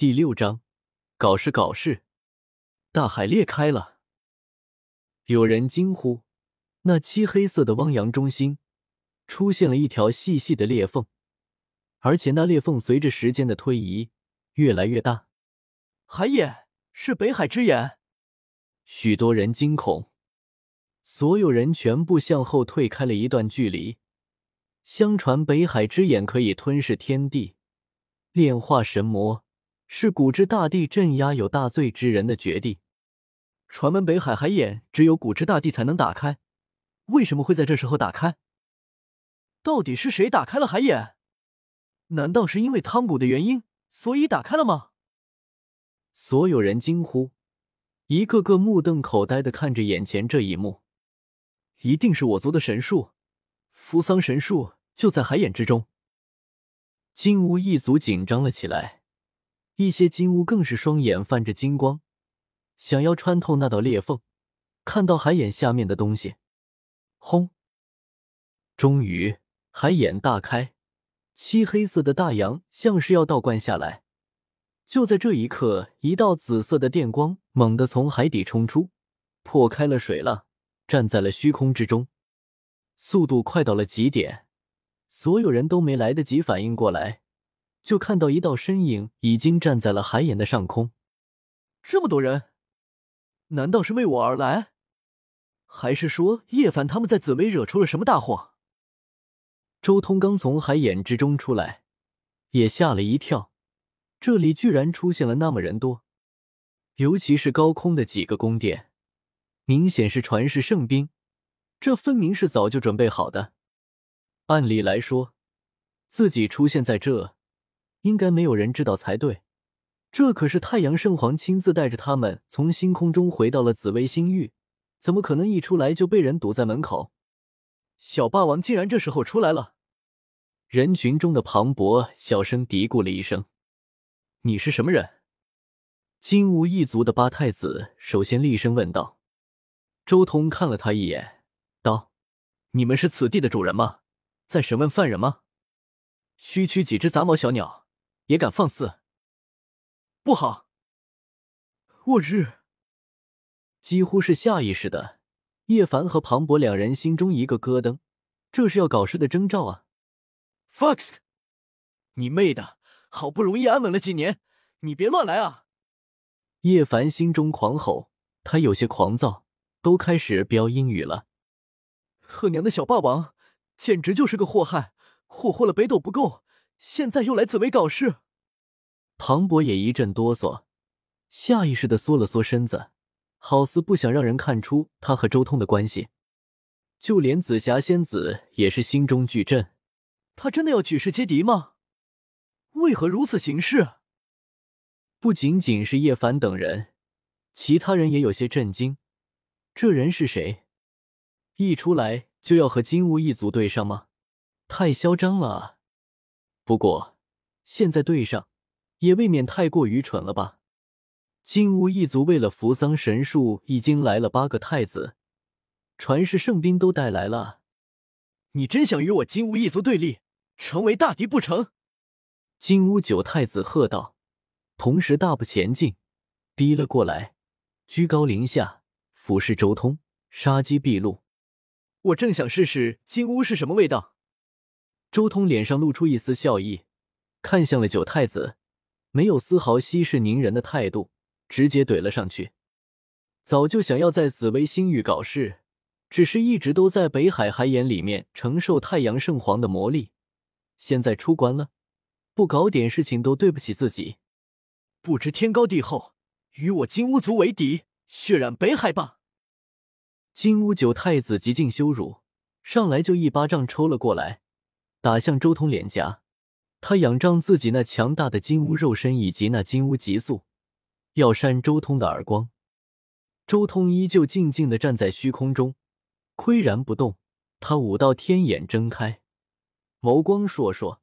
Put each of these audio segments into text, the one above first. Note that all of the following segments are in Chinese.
第六章，搞事搞事！大海裂开了，有人惊呼：“那漆黑色的汪洋中心出现了一条细细的裂缝，而且那裂缝随着时间的推移越来越大。”海眼是北海之眼，许多人惊恐，所有人全部向后退开了一段距离。相传北海之眼可以吞噬天地，炼化神魔。是古之大帝镇压有大罪之人的绝地。传闻北海海眼只有古之大帝才能打开，为什么会在这时候打开？到底是谁打开了海眼？难道是因为汤谷的原因，所以打开了吗？所有人惊呼，一个个目瞪口呆的看着眼前这一幕。一定是我族的神树，扶桑神树就在海眼之中。金乌一族紧张了起来。一些金乌更是双眼泛着金光，想要穿透那道裂缝，看到海眼下面的东西。轰！终于，海眼大开，漆黑色的大洋像是要倒灌下来。就在这一刻，一道紫色的电光猛地从海底冲出，破开了水浪，站在了虚空之中，速度快到了极点，所有人都没来得及反应过来。就看到一道身影已经站在了海眼的上空，这么多人，难道是为我而来？还是说叶凡他们在紫薇惹出了什么大祸？周通刚从海眼之中出来，也吓了一跳，这里居然出现了那么人多，尤其是高空的几个宫殿，明显是传世圣兵，这分明是早就准备好的。按理来说，自己出现在这。应该没有人知道才对，这可是太阳圣皇亲自带着他们从星空中回到了紫薇星域，怎么可能一出来就被人堵在门口？小霸王竟然这时候出来了！人群中的庞博小声嘀咕了一声：“你是什么人？”金乌一族的八太子首先厉声问道。周通看了他一眼，道：“你们是此地的主人吗？在审问犯人吗？区区几只杂毛小鸟！”也敢放肆！不好！我日！几乎是下意识的，叶凡和庞博两人心中一个咯噔，这是要搞事的征兆啊！Fox，你妹的！好不容易安稳了几年，你别乱来啊！叶凡心中狂吼，他有些狂躁，都开始飙英语了。贺娘的小霸王，简直就是个祸害，祸祸了北斗不够。现在又来紫薇搞事，唐博也一阵哆嗦，下意识的缩了缩身子，好似不想让人看出他和周通的关系。就连紫霞仙子也是心中巨震，他真的要举世皆敌吗？为何如此行事？不仅仅是叶凡等人，其他人也有些震惊。这人是谁？一出来就要和金乌一族对上吗？太嚣张了！不过，现在对上也未免太过愚蠢了吧？金乌一族为了扶桑神树，已经来了八个太子，传世圣兵都带来了。你真想与我金乌一族对立，成为大敌不成？金乌九太子喝道，同时大步前进，逼了过来，居高临下俯视周通，杀机毕露。我正想试试金乌是什么味道。周通脸上露出一丝笑意，看向了九太子，没有丝毫息事宁人的态度，直接怼了上去。早就想要在紫薇星域搞事，只是一直都在北海海眼里面承受太阳圣皇的魔力，现在出关了，不搞点事情都对不起自己。不知天高地厚，与我金乌族为敌，血染北海吧！金乌九太子极尽羞辱，上来就一巴掌抽了过来。打向周通脸颊，他仰仗自己那强大的金乌肉身以及那金乌极速，要扇周通的耳光。周通依旧静静的站在虚空中，岿然不动。他五道天眼睁开，眸光烁烁，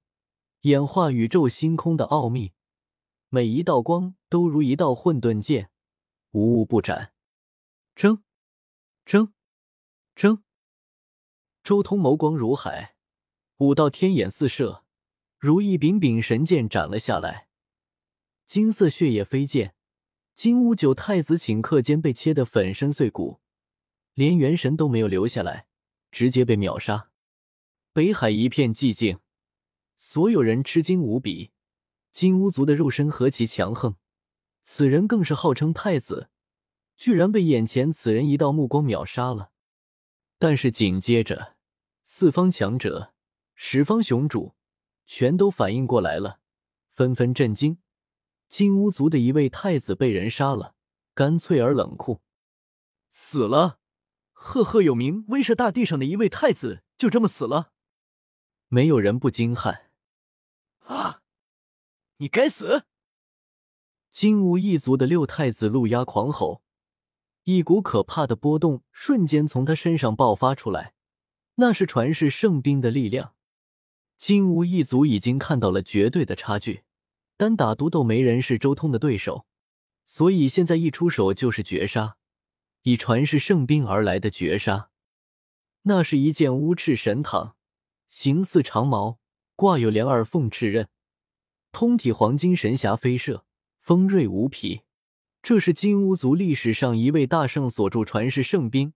演化宇宙星空的奥秘，每一道光都如一道混沌剑，无物不斩。争，争，争！周通眸光如海。五道天眼四射，如意柄柄神剑斩了下来。金色血液飞溅，金乌九太子顷刻间被切得粉身碎骨，连元神都没有留下来，直接被秒杀。北海一片寂静，所有人吃惊无比。金乌族的肉身何其强横，此人更是号称太子，居然被眼前此人一道目光秒杀了。但是紧接着，四方强者、十方雄主全都反应过来了，纷纷震惊：金乌族的一位太子被人杀了，干脆而冷酷，死了！赫赫有名、威慑大地上的一位太子就这么死了。没有人不惊骇。啊！你该死！金乌一族的六太子陆压狂吼。一股可怕的波动瞬间从他身上爆发出来，那是传世圣兵的力量。金乌一族已经看到了绝对的差距，单打独斗没人是周通的对手，所以现在一出手就是绝杀，以传世圣兵而来的绝杀。那是一件乌赤神躺，形似长矛，挂有连二凤翅刃，通体黄金神霞飞射，锋锐无匹。这是金乌族历史上一位大圣所铸传世圣兵，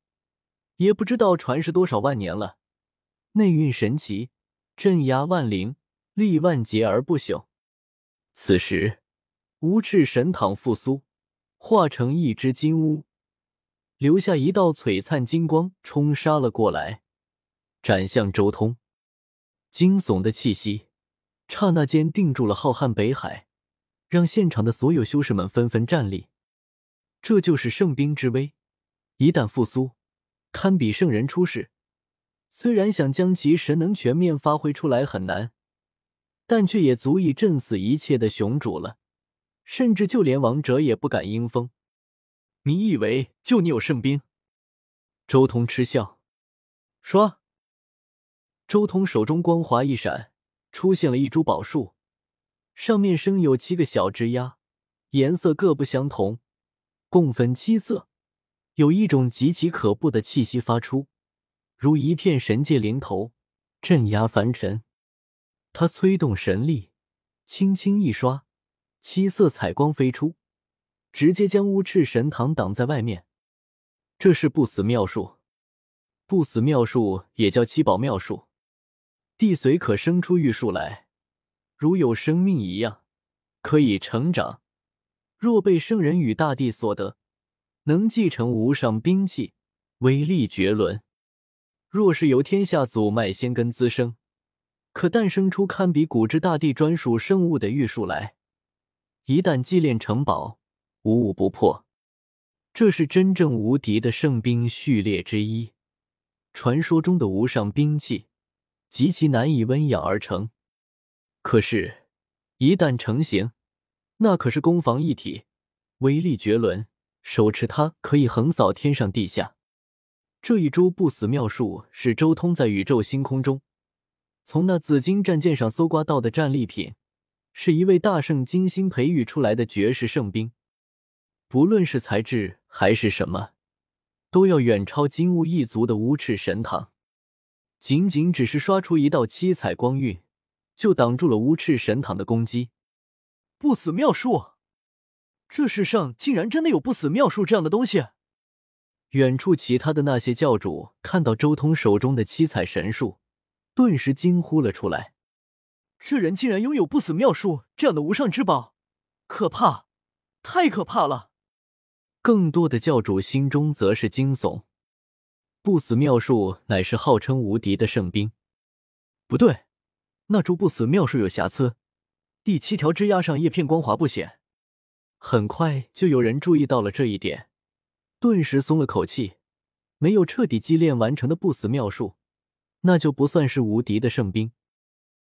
也不知道传世多少万年了。内蕴神奇，镇压万灵，立万劫而不朽。此时，无赤神躺复苏，化成一只金乌，留下一道璀璨金光，冲杀了过来，斩向周通。惊悚的气息，刹那间定住了浩瀚北海，让现场的所有修士们纷纷站立。这就是圣兵之威，一旦复苏，堪比圣人出世。虽然想将其神能全面发挥出来很难，但却也足以震死一切的雄主了。甚至就连王者也不敢应风。你以为就你有圣兵？周通嗤笑，说：“周通手中光华一闪，出现了一株宝树，上面生有七个小枝丫，颜色各不相同。”共分七色，有一种极其可怖的气息发出，如一片神界灵头，镇压凡尘。他催动神力，轻轻一刷，七色彩光飞出，直接将乌赤神堂挡在外面。这是不死妙术，不死妙术也叫七宝妙术。地髓可生出玉树来，如有生命一样，可以成长。若被圣人与大地所得，能继承无上兵器，威力绝伦。若是由天下祖脉仙根滋生，可诞生出堪比古之大地专属圣物的玉树来。一旦祭炼成宝，无物不破。这是真正无敌的圣兵序列之一，传说中的无上兵器，极其难以温养而成。可是，一旦成型，那可是攻防一体，威力绝伦。手持它可以横扫天上地下。这一株不死妙树是周通在宇宙星空中从那紫金战舰上搜刮到的战利品，是一位大圣精心培育出来的绝世圣兵。不论是材质还是什么，都要远超金乌一族的乌赤神堂。仅仅只是刷出一道七彩光晕，就挡住了乌赤神堂的攻击。不死妙术，这世上竟然真的有不死妙术这样的东西！远处其他的那些教主看到周通手中的七彩神树，顿时惊呼了出来：“这人竟然拥有不死妙术这样的无上之宝，可怕，太可怕了！”更多的教主心中则是惊悚。不死妙术乃是号称无敌的圣兵，不对，那株不死妙术有瑕疵。第七条枝丫上叶片光滑不显，很快就有人注意到了这一点，顿时松了口气。没有彻底祭炼完成的不死妙术，那就不算是无敌的圣兵。